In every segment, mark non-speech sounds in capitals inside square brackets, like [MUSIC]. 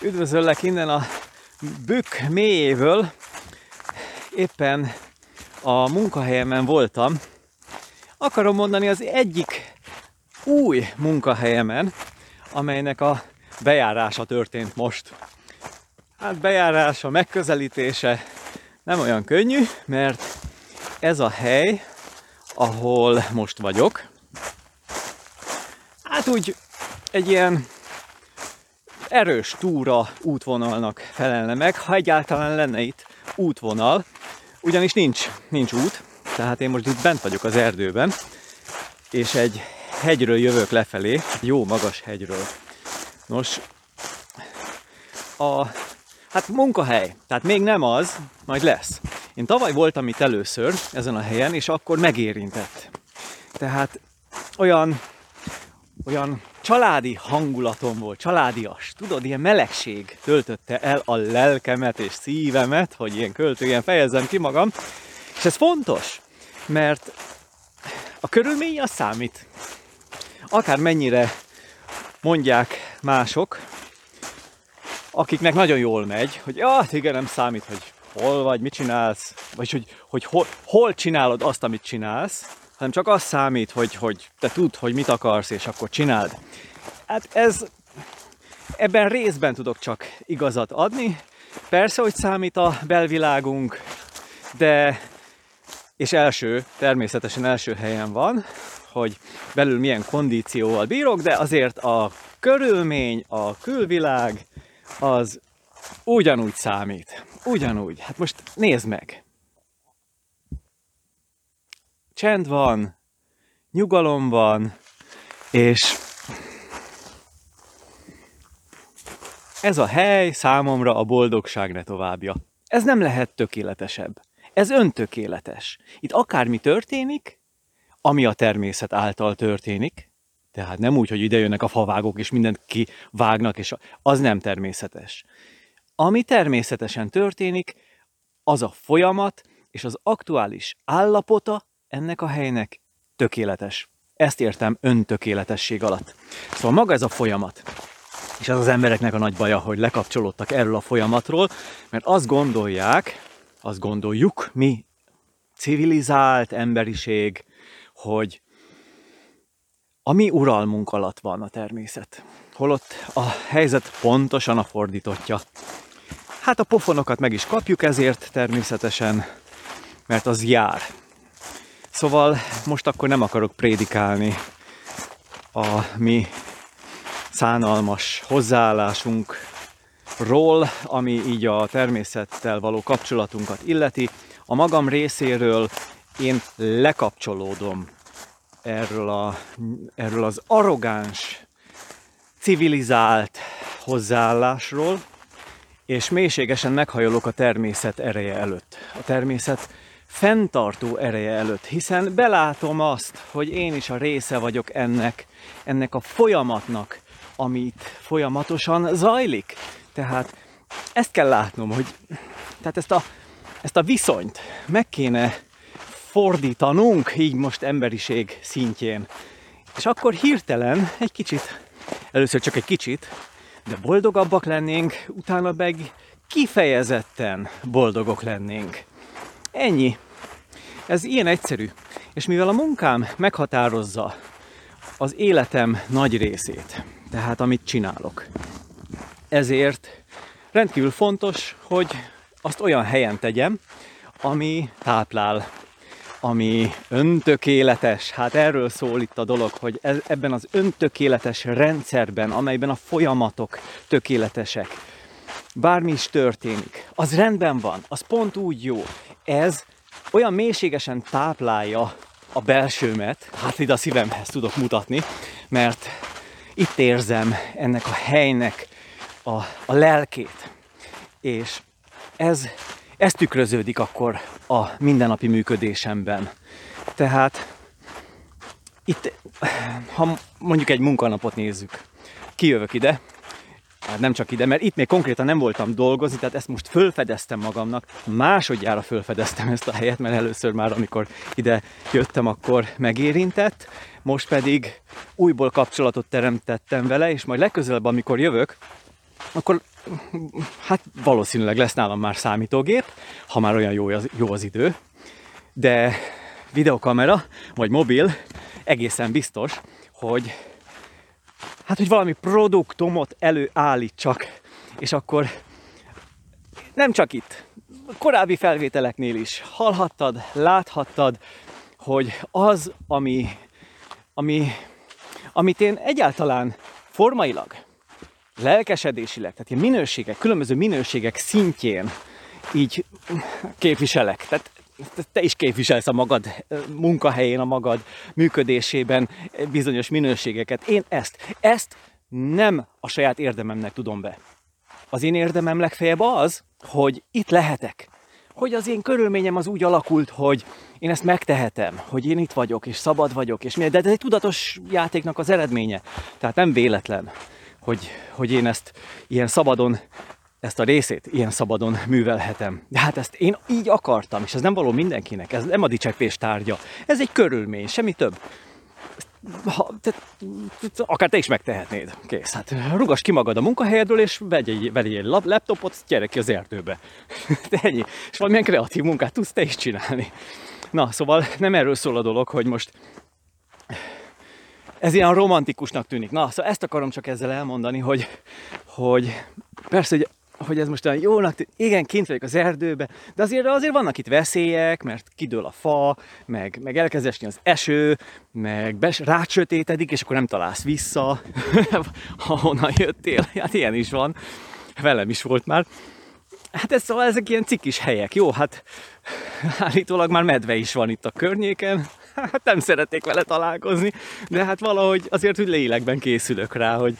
Üdvözöllek innen a bükk mélyéből. Éppen a munkahelyemen voltam. Akarom mondani az egyik új munkahelyemen, amelynek a bejárása történt most. Hát bejárása, megközelítése nem olyan könnyű, mert ez a hely, ahol most vagyok, hát úgy egy ilyen erős túra útvonalnak felelne meg, ha egyáltalán lenne itt útvonal, ugyanis nincs, nincs út, tehát én most itt bent vagyok az erdőben, és egy hegyről jövök lefelé, jó magas hegyről. Nos, a, hát munkahely, tehát még nem az, majd lesz. Én tavaly voltam itt először ezen a helyen, és akkor megérintett. Tehát olyan, olyan családi hangulatom volt, családias. Tudod, ilyen melegség töltötte el a lelkemet és szívemet, hogy ilyen költően fejezzem ki magam. És ez fontos, mert a körülmény az számít. Akár mennyire mondják mások, akiknek nagyon jól megy, hogy ja, hát igen, nem számít, hogy hol vagy, mit csinálsz, vagy hogy, hogy hol, hol csinálod azt, amit csinálsz, hanem csak az számít, hogy, hogy te tudd, hogy mit akarsz, és akkor csináld. Hát ez, ebben részben tudok csak igazat adni. Persze, hogy számít a belvilágunk, de, és első, természetesen első helyen van, hogy belül milyen kondícióval bírok, de azért a körülmény, a külvilág, az ugyanúgy számít. Ugyanúgy. Hát most nézd meg. Csend van, nyugalom van, és ez a hely számomra a boldogság ne továbbja. Ez nem lehet tökéletesebb. Ez öntökéletes. Itt akármi történik, ami a természet által történik, tehát nem úgy, hogy ide jönnek a favágok, és mindent kivágnak, és az nem természetes. Ami természetesen történik, az a folyamat és az aktuális állapota ennek a helynek tökéletes. Ezt értem öntökéletesség alatt. Szóval maga ez a folyamat. És ez az embereknek a nagy baja, hogy lekapcsolódtak erről a folyamatról, mert azt gondolják, azt gondoljuk mi, civilizált emberiség, hogy a mi uralmunk alatt van a természet. Holott a helyzet pontosan a fordítottja. Hát a pofonokat meg is kapjuk ezért természetesen, mert az jár. Szóval most akkor nem akarok prédikálni a mi szánalmas hozzáállásunkról, ami így a természettel való kapcsolatunkat illeti. A magam részéről én lekapcsolódom erről, a, erről az arrogáns, civilizált hozzáállásról, és mélységesen meghajolok a természet ereje előtt. A természet fenntartó ereje előtt, hiszen belátom azt, hogy én is a része vagyok ennek, ennek a folyamatnak, amit folyamatosan zajlik. Tehát ezt kell látnom, hogy tehát ezt a, ezt a viszonyt meg kéne fordítanunk, így most emberiség szintjén. És akkor hirtelen egy kicsit, először csak egy kicsit, de boldogabbak lennénk, utána meg kifejezetten boldogok lennénk. Ennyi. Ez ilyen egyszerű. És mivel a munkám meghatározza az életem nagy részét, tehát amit csinálok, ezért rendkívül fontos, hogy azt olyan helyen tegyem, ami táplál, ami öntökéletes. Hát erről szól itt a dolog, hogy ebben az öntökéletes rendszerben, amelyben a folyamatok tökéletesek, bármi is történik, az rendben van, az pont úgy jó. Ez olyan mélységesen táplálja a belsőmet, hát ide a szívemhez tudok mutatni, mert itt érzem ennek a helynek a, a lelkét. És ez, ez tükröződik akkor a mindennapi működésemben. Tehát itt, ha mondjuk egy munkanapot nézzük, kijövök ide, hát nem csak ide, mert itt még konkrétan nem voltam dolgozni, tehát ezt most fölfedeztem magamnak, másodjára fölfedeztem ezt a helyet, mert először már, amikor ide jöttem, akkor megérintett, most pedig újból kapcsolatot teremtettem vele, és majd legközelebb, amikor jövök, akkor hát valószínűleg lesz nálam már számítógép, ha már olyan jó az, jó az idő, de videokamera vagy mobil egészen biztos, hogy hát, hogy valami produktumot előállítsak, és akkor nem csak itt, korábbi felvételeknél is. Hallhattad, láthattad, hogy az, ami, ami, amit én egyáltalán formailag, lelkesedésileg, tehát ilyen minőségek, különböző minőségek szintjén így képviselek. Tehát te is képviselsz a magad munkahelyén, a magad működésében bizonyos minőségeket. Én ezt, ezt nem a saját érdememnek tudom be. Az én érdemem legfeljebb az, hogy itt lehetek. Hogy az én körülményem az úgy alakult, hogy én ezt megtehetem, hogy én itt vagyok, és szabad vagyok, és miért, de ez egy tudatos játéknak az eredménye. Tehát nem véletlen, hogy, hogy én ezt ilyen szabadon ezt a részét ilyen szabadon művelhetem. De hát ezt én így akartam, és ez nem való mindenkinek, ez nem a dicsepés tárgya. Ez egy körülmény, semmi több. Ha, te, akár te is megtehetnéd. Kész. Hát rugas ki magad a munkahelyedről, és vegy egy, vegy egy laptopot, gyere ki az erdőbe. [LAUGHS] De ennyi. És valamilyen kreatív munkát tudsz te is csinálni. Na, szóval nem erről szól a dolog, hogy most ez ilyen romantikusnak tűnik. Na, szóval ezt akarom csak ezzel elmondani, hogy, hogy persze, hogy hogy ez most olyan jónak tűnik, igen, kint vagyok az erdőbe, de azért, azért vannak itt veszélyek, mert kidől a fa, meg, meg elkezd esni az eső, meg bes, rátsötétedik, és akkor nem találsz vissza, [LAUGHS] ahonnan jöttél. Hát ilyen is van. Velem is volt már. Hát ez, szóval ezek ilyen cikis helyek. Jó, hát állítólag már medve is van itt a környéken. Hát nem szeretnék vele találkozni, de hát valahogy azért, hogy lélekben készülök rá, hogy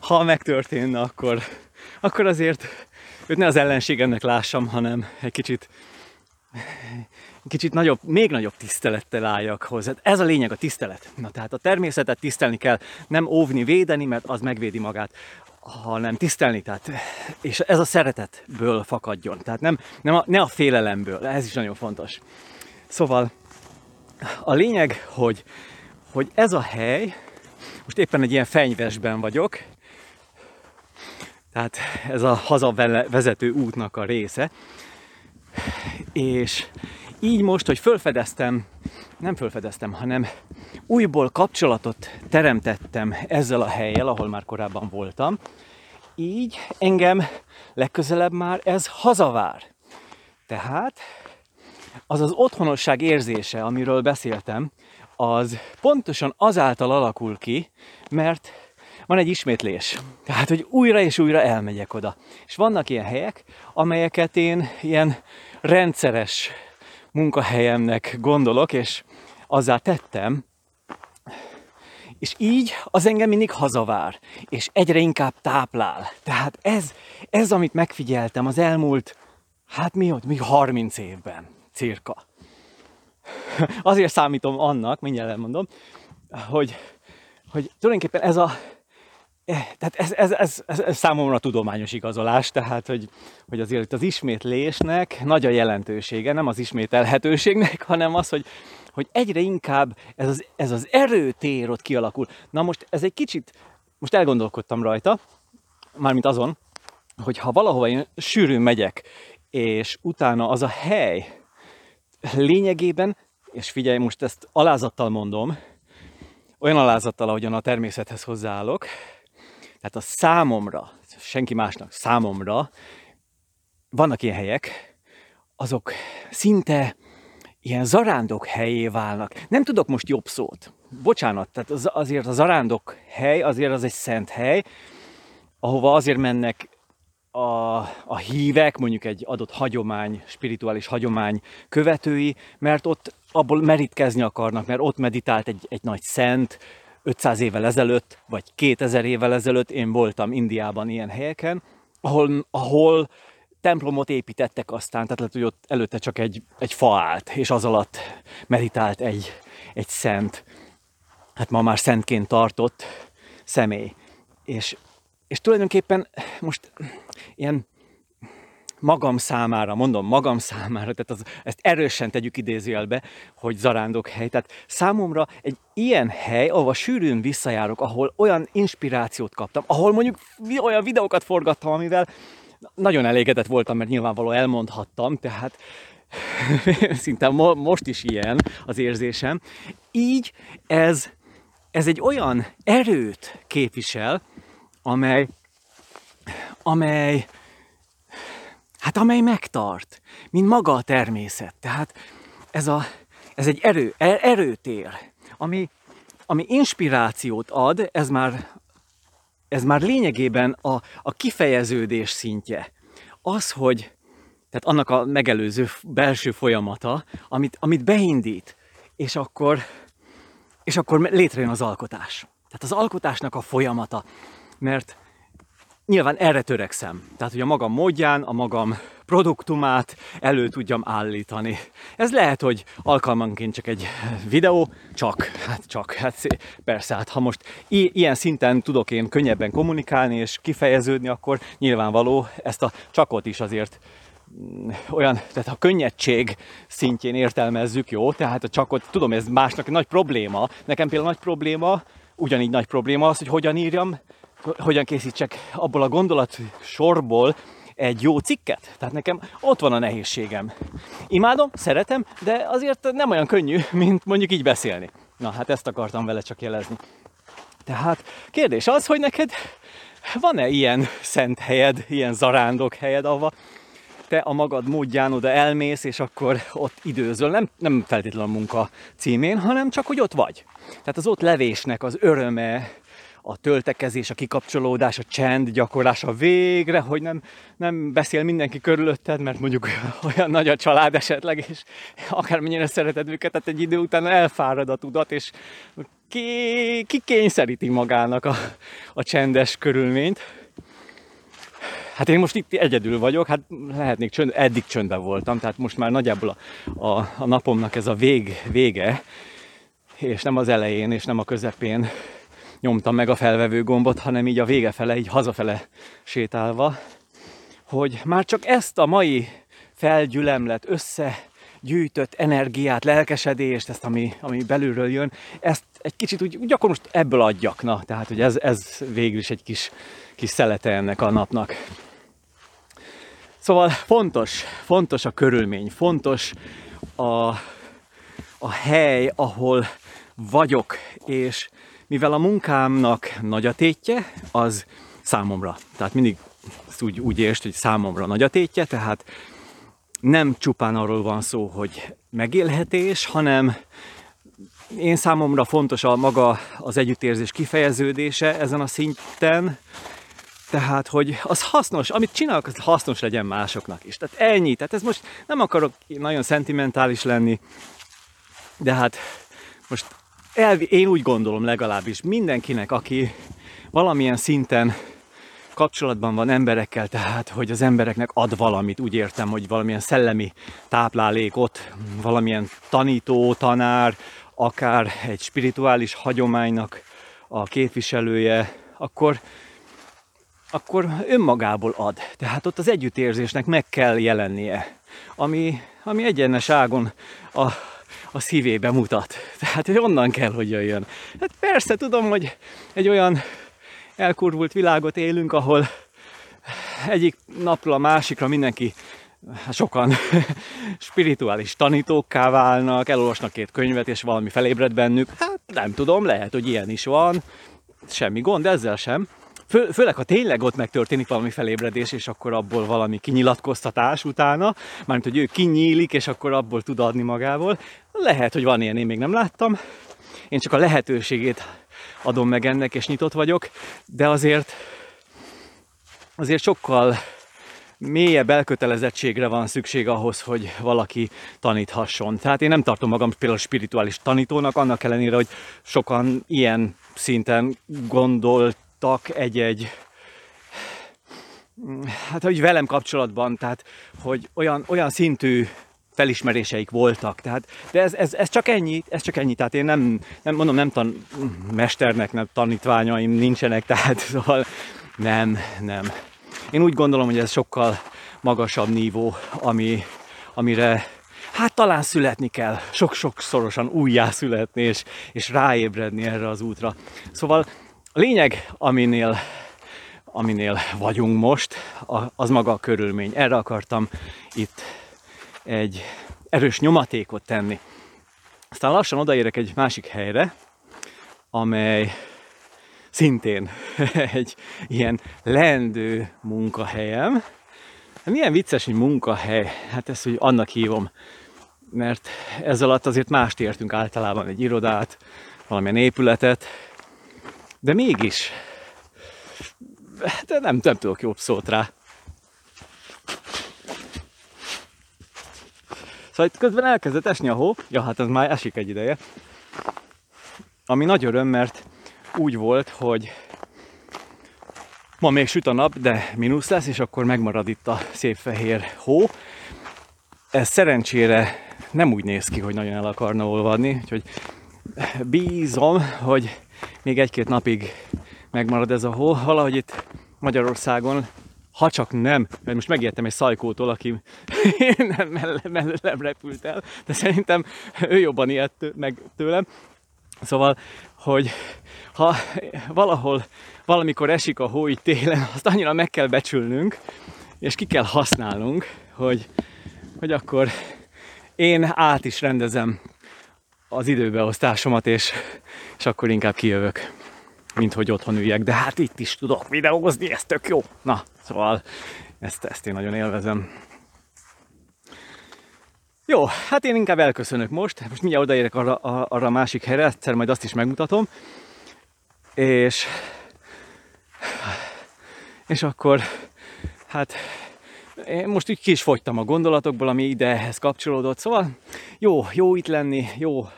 ha megtörténne, akkor akkor azért őt ne az ellenségemnek lássam, hanem egy kicsit kicsit nagyobb, még nagyobb tisztelettel álljak hozzá. Ez a lényeg, a tisztelet. Na tehát a természetet tisztelni kell, nem óvni, védeni, mert az megvédi magát, hanem tisztelni, tehát, és ez a szeretetből fakadjon. Tehát nem, nem a, ne a félelemből, ez is nagyon fontos. Szóval a lényeg, hogy, hogy ez a hely, most éppen egy ilyen fenyvesben vagyok, tehát ez a hazavezető útnak a része. És így most, hogy fölfedeztem, nem fölfedeztem, hanem újból kapcsolatot teremtettem ezzel a helyjel, ahol már korábban voltam, így engem legközelebb már ez hazavár. Tehát az az otthonosság érzése, amiről beszéltem, az pontosan azáltal alakul ki, mert van egy ismétlés. Tehát, hogy újra és újra elmegyek oda. És vannak ilyen helyek, amelyeket én ilyen rendszeres munkahelyemnek gondolok, és azzá tettem, és így az engem mindig hazavár, és egyre inkább táplál. Tehát ez, ez amit megfigyeltem az elmúlt, hát mi ott, mi 30 évben, cirka. Azért számítom annak, mindjárt elmondom, hogy, hogy tulajdonképpen ez a, tehát ez, ez, ez, ez, ez számomra tudományos igazolás, tehát hogy, hogy azért az ismétlésnek nagy a jelentősége, nem az ismételhetőségnek, [LAUGHS] hanem az, hogy, hogy egyre inkább ez az, ez az erőtér ott kialakul. Na most ez egy kicsit, most elgondolkodtam rajta, mármint azon, hogy ha valahova én sűrűn megyek, és utána az a hely lényegében, és figyelj, most ezt alázattal mondom, olyan alázattal, ahogyan a természethez hozzáállok, tehát a számomra, senki másnak, számomra vannak ilyen helyek, azok szinte ilyen zarándok helyé válnak. Nem tudok most jobb szót. Bocsánat, tehát az, azért a zarándok hely, azért az egy szent hely, ahova azért mennek a, a hívek, mondjuk egy adott hagyomány, spirituális hagyomány követői, mert ott abból merítkezni akarnak, mert ott meditált egy, egy nagy szent, 500 évvel ezelőtt, vagy 2000 évvel ezelőtt én voltam Indiában ilyen helyeken, ahol, ahol templomot építettek aztán, tehát lehet, hogy ott előtte csak egy, egy fa állt, és az alatt meditált egy, egy szent, hát ma már szentként tartott személy. És, és tulajdonképpen most ilyen magam számára, mondom magam számára, tehát az, ezt erősen tegyük idézőjelbe, hogy zarándok hely. Tehát számomra egy ilyen hely, ahova sűrűn visszajárok, ahol olyan inspirációt kaptam, ahol mondjuk olyan videókat forgattam, amivel nagyon elégedett voltam, mert nyilvánvaló elmondhattam, tehát [LAUGHS] szinte mo- most is ilyen az érzésem. Így ez, ez egy olyan erőt képvisel, amely, amely, hát amely megtart, mint maga a természet. Tehát ez, a, ez egy erő, er, erőtér, ami, ami inspirációt ad, ez már, ez már lényegében a, a kifejeződés szintje. Az, hogy tehát annak a megelőző belső folyamata, amit, amit beindít, és akkor, és akkor létrejön az alkotás. Tehát az alkotásnak a folyamata, mert nyilván erre törekszem. Tehát, hogy a magam módján, a magam produktumát elő tudjam állítani. Ez lehet, hogy alkalmanként csak egy videó, csak, hát csak, hát persze, hát ha most i- ilyen szinten tudok én könnyebben kommunikálni és kifejeződni, akkor nyilvánvaló ezt a csakot is azért mm, olyan, tehát a könnyedség szintjén értelmezzük, jó? Tehát a csakot, tudom, ez másnak nagy probléma. Nekem például nagy probléma, ugyanígy nagy probléma az, hogy hogyan írjam hogyan készítsek abból a gondolat sorból egy jó cikket. Tehát nekem ott van a nehézségem. Imádom, szeretem, de azért nem olyan könnyű, mint mondjuk így beszélni. Na, hát ezt akartam vele csak jelezni. Tehát kérdés az, hogy neked van-e ilyen szent helyed, ilyen zarándok helyed, ahova te a magad módján oda elmész, és akkor ott időzöl, nem, nem feltétlenül a munka címén, hanem csak, hogy ott vagy. Tehát az ott levésnek az öröme, a töltekezés, a kikapcsolódás, a csend gyakorlása végre, hogy nem, nem beszél mindenki körülötted, mert mondjuk [LAUGHS] olyan nagy a család esetleg, és akármennyire szereted őket, tehát egy idő után elfárad a tudat, és ki, ki kényszeríti magának a, a csendes körülményt. Hát én most itt egyedül vagyok, hát lehetnék csönd, eddig csöndben voltam, tehát most már nagyjából a, a, a napomnak ez a vég, vége, és nem az elején, és nem a közepén nyomtam meg a felvevő gombot, hanem így a vége fele, így hazafele sétálva, hogy már csak ezt a mai felgyülemlet, összegyűjtött energiát, lelkesedést, ezt, ami, ami belülről jön, ezt egy kicsit úgy, úgy akkor most ebből adjak, na, tehát, hogy ez, ez végül is egy kis, kis szelete ennek a napnak. Szóval fontos, fontos a körülmény, fontos a, a hely, ahol vagyok, és mivel a munkámnak nagy a tétje, az számomra. Tehát mindig úgy, úgy értsd, hogy számomra nagy a tétje, tehát nem csupán arról van szó, hogy megélhetés, hanem én számomra fontos a maga az együttérzés kifejeződése ezen a szinten, tehát, hogy az hasznos, amit csinálok, az hasznos legyen másoknak is. Tehát ennyi. Tehát ez most nem akarok nagyon szentimentális lenni, de hát most elvi, én úgy gondolom legalábbis mindenkinek, aki valamilyen szinten kapcsolatban van emberekkel, tehát hogy az embereknek ad valamit, úgy értem, hogy valamilyen szellemi táplálékot, valamilyen tanító, tanár, akár egy spirituális hagyománynak a képviselője, akkor, akkor önmagából ad. Tehát ott az együttérzésnek meg kell jelennie, ami, ami egyenes ágon a a szívébe mutat. Tehát, hogy onnan kell, hogy jöjjön. Hát persze, tudom, hogy egy olyan elkurvult világot élünk, ahol egyik napról a másikra mindenki hát sokan [LAUGHS] spirituális tanítókká válnak, elolvasnak két könyvet, és valami felébred bennük. Hát nem tudom, lehet, hogy ilyen is van. Semmi gond ezzel sem. Fő, főleg, ha tényleg ott megtörténik valami felébredés, és akkor abból valami kinyilatkoztatás utána, mármint, hogy ő kinyílik, és akkor abból tud adni magából. Lehet, hogy van ilyen, én még nem láttam. Én csak a lehetőségét adom meg ennek, és nyitott vagyok, de azért, azért sokkal mélyebb elkötelezettségre van szükség ahhoz, hogy valaki taníthasson. Tehát én nem tartom magam például spirituális tanítónak, annak ellenére, hogy sokan ilyen szinten gondolt voltak egy-egy hát hogy velem kapcsolatban, tehát hogy olyan, olyan szintű felismeréseik voltak. Tehát, de ez, ez, ez, csak ennyi, ez csak ennyi, tehát én nem, nem mondom, nem tan, mesternek, nem tanítványaim nincsenek, tehát [LAUGHS] szóval nem, nem. Én úgy gondolom, hogy ez sokkal magasabb nívó, ami, amire hát talán születni kell, sok-sokszorosan újjá születni, és, és ráébredni erre az útra. Szóval a lényeg, aminél, aminél vagyunk most, az maga a körülmény. Erre akartam itt egy erős nyomatékot tenni. Aztán lassan odaérek egy másik helyre, amely szintén [LAUGHS] egy ilyen lendő munkahelyem. Milyen vicces, hogy munkahely, hát ezt hogy annak hívom, mert ez alatt azért mást értünk általában, egy irodát, valamilyen épületet, de mégis, de nem, nem tudok jobb szót rá. Szóval itt közben elkezdett esni a hó, ja hát ez már esik egy ideje, ami nagy öröm, mert úgy volt, hogy ma még süt a nap, de mínusz lesz, és akkor megmarad itt a szép fehér hó. Ez szerencsére nem úgy néz ki, hogy nagyon el akarna olvadni, úgyhogy bízom, hogy még egy-két napig megmarad ez a hó. Valahogy itt Magyarországon, ha csak nem, mert most megértem egy szajkótól, aki [LAUGHS] nem mellem repült el, de szerintem ő jobban ilyet meg tőlem. Szóval, hogy ha valahol valamikor esik a hó így télen, azt annyira meg kell becsülnünk, és ki kell használnunk, hogy, hogy akkor én át is rendezem az időbeosztásomat, és, és akkor inkább kijövök, mint hogy otthon üljek. De hát itt is tudok videózni, ez tök jó. Na, szóval ezt, ezt én nagyon élvezem. Jó, hát én inkább elköszönök most. Most mindjárt odaérek arra, arra a másik helyre, egyszer majd azt is megmutatom. És, és akkor, hát én most így ki is fogytam a gondolatokból, ami ide ehhez kapcsolódott. Szóval jó, jó itt lenni, jó,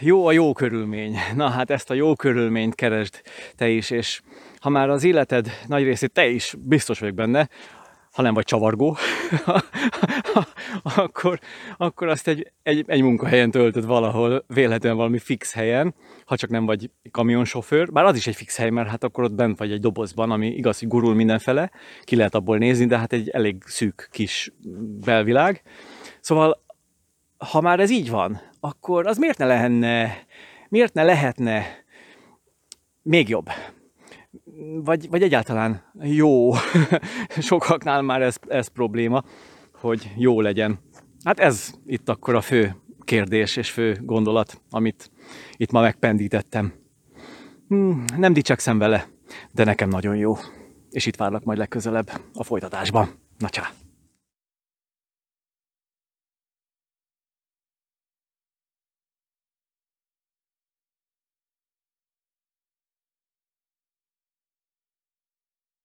jó a jó körülmény. Na hát ezt a jó körülményt keresd te is, és ha már az életed nagy részét te is biztos vagyok benne, ha nem vagy csavargó, [LAUGHS] akkor, akkor azt egy, egy, egy munkahelyen töltöd valahol, véletlenül valami fix helyen, ha csak nem vagy kamionsofőr, bár az is egy fix hely, mert hát akkor ott bent vagy egy dobozban, ami igaz, hogy gurul mindenfele, ki lehet abból nézni, de hát egy elég szűk kis belvilág. Szóval, ha már ez így van, akkor az miért ne lehenne, miért ne lehetne még jobb? vagy, vagy egyáltalán jó. [LAUGHS] Sokaknál már ez, ez probléma, hogy jó legyen. Hát ez itt akkor a fő kérdés és fő gondolat, amit itt ma megpendítettem. Hmm, nem dicsekszem vele, de nekem nagyon jó. És itt várlak majd legközelebb a folytatásban. Na csá!